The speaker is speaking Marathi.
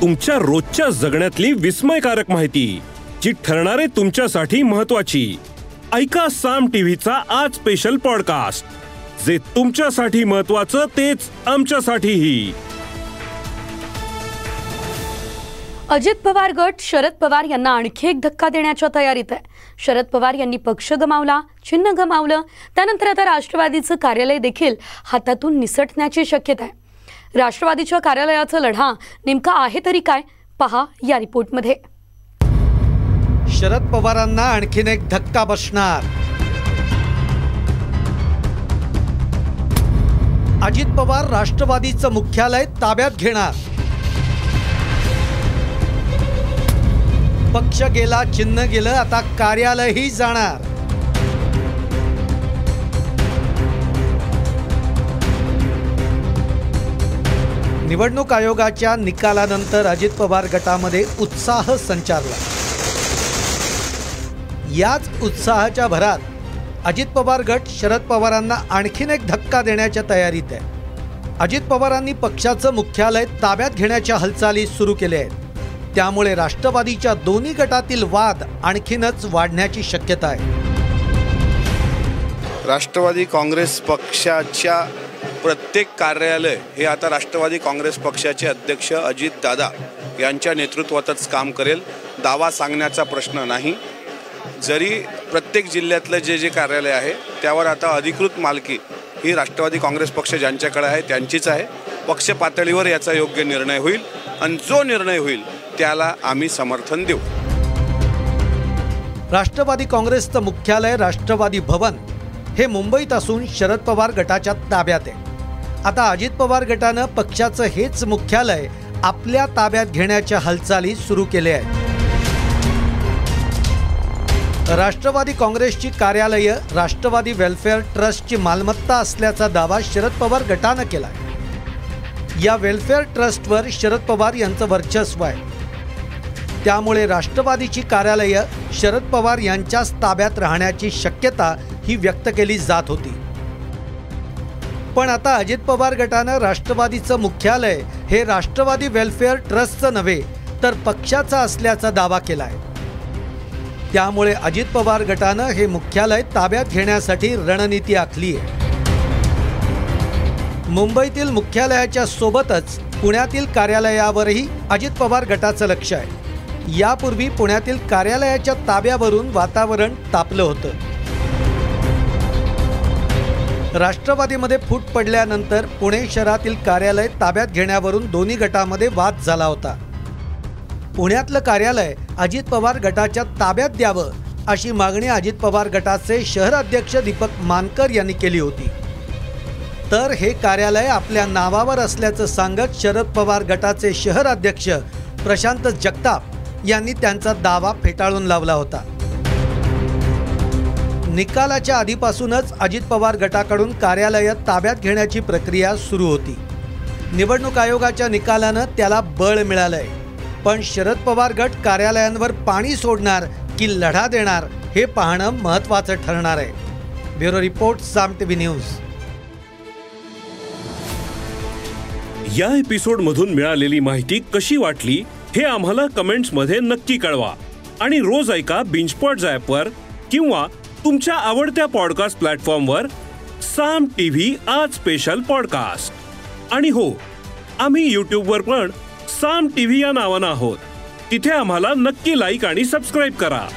तुमच्या रोजच्या जगण्यातली विस्मयकारक माहिती जी ठरणारे तुमच्यासाठी महत्वाची ऐका साम टीव्हीचा आज स्पेशल पॉडकास्ट जे तुमच्यासाठी महत्वाचं तेच आमच्यासाठीही. अजित पवार गट शरद पवार यांना आणखी एक धक्का देण्याच्या तयारीत आहे. शरद पवार यांनी पक्ष गमावला चिन्ह गमावलं. त्यानंतर आता राष्ट्रवादीचं कार्यालय देखील हातातून निसटण्याची शक्यता आहे. राष्ट्रवादीच्या कार्यालयाचा लढा नेमका आहे तरी काय? पहा या रिपोर्टमध्ये. शरद पवारांना आणखीन एक धक्का बसणार. अजित पवार राष्ट्रवादीचं मुख्यालय ताब्यात घेणार. पक्ष गेला चिन्ह गेलं आता कार्यालयही जाणार. निवडणूक आयोगाच्या निकालानंतर अजित पवार गटामध्ये उत्साह संचारला. याच उत्साहाच्या भरात अजित पवार गट शरद पवारांना आणखीन एक धक्का देण्याच्या तयारीत आहे. अजित पवारांनी पक्षाचं मुख्यालय ताब्यात घेण्याच्या हालचाली सुरू केल्या आहेत. त्यामुळे राष्ट्रवादीच्या दोन्ही गटातील वाद आणखीनच वाढण्याची शक्यता आहे. राष्ट्रवादी काँग्रेस पक्षाच्या प्रत्येक कार्यालय हे आता राष्ट्रवादी काँग्रेस पक्षाचे अध्यक्ष अजित दादा यांच्या नेतृत्वातच काम करेल. दावा सांगण्याचा प्रश्न नाही. जरी प्रत्येक जिल्ह्यातलं जे जे कार्यालय आहे त्यावर आता अधिकृत मालकी ही राष्ट्रवादी काँग्रेस पक्ष ज्यांच्याकडे आहे त्यांचीच आहे. पक्ष पातळीवर याचा योग्य निर्णय होईल आणि जो निर्णय होईल त्याला आम्ही समर्थन देऊ. राष्ट्रवादी काँग्रेसचं मुख्यालय राष्ट्रवादी भवन हे मुंबईत असून शरद पवार गटाच्या ताब्यात आहे. आता अजित पवार गटानं पक्षाचं हेच मुख्यालय आपल्या ताब्यात घेण्याच्या हालचाली सुरू केल्या आहेत. राष्ट्रवादी काँग्रेसची कार्यालयं राष्ट्रवादी वेलफेअर ट्रस्टची मालमत्ता असल्याचा दावा शरद पवार गटानं केला या वेलफेअर ट्रस्टवर शरद पवार यांचं वर्चस्व आहे. त्यामुळे राष्ट्रवादीची कार्यालयं शरद पवार यांच्याच ताब्यात राहण्याची शक्यता ही व्यक्त केली जात होती. पण आता अजित पवार गटानं राष्ट्रवादीचं मुख्यालय हे राष्ट्रवादी वेलफेअर ट्रस्टचं नव्हे तर पक्षाचं असल्याचा दावा केला आहे त्यामुळे अजित पवार गटानं हे मुख्यालय ताब्यात घेण्यासाठी रणनीती आखली आहे मुंबईतील मुख्यालयाच्या सोबतच पुण्यातील कार्यालयावरही अजित पवार गटाचं लक्ष आहे. यापूर्वी पुण्यातील कार्यालयाच्या ताब्यावरून वातावरण तापलं होतं. राष्ट्रवादीमध्ये फूट पडल्यानंतर पुणे शहरातील कार्यालय ताब्यात घेण्यावरून दोन्ही गटामध्ये वाद झाला होता. पुण्यातलं कार्यालय अजित पवार गटाच्या ताब्यात द्यावं अशी मागणी अजित पवार गटाचे शहर अध्यक्ष दीपक मानकर यांनी केली होती. तर हे कार्यालय आपल्या नावावर असल्याचं सांगत शरद पवार गटाचे शहर अध्यक्ष प्रशांत जगताप यांनी त्यांचा दावा फेटाळून लावला होता. निकालाच्या आधीपासूनच अजित पवार गटाकडून कार्यालय ताब्यात घेण्याची प्रक्रिया सुरू होती. निवडणूक आयोगाच्या निकालानं त्याला बळ मिळालंय. पण शरद पवार गट कार्यालयांवर पाणी सोडणार की लढा देणार हे पाहणं महत्त्वाचं ठरणार आहे. Bureau report Saam TV news. या एपिसोड मधून मिळालेली माहिती कशी वाटली हे आम्हाला कमेंट्समध्ये नक्की कळवा. आणि रोज ऐका बिंचपॉट वर किंवा तुमच्या आवडत्या पॉडकास्ट प्लॅटफॉर्मवर साम टी व्ही आज स्पेशल पॉडकास्ट. आणि हो आम्ही यूट्यूबवर पण साम टी व्ही या नावानं आहोत. तिथे आम्हाला नक्की लाईक आणि सबस्क्राईब करा.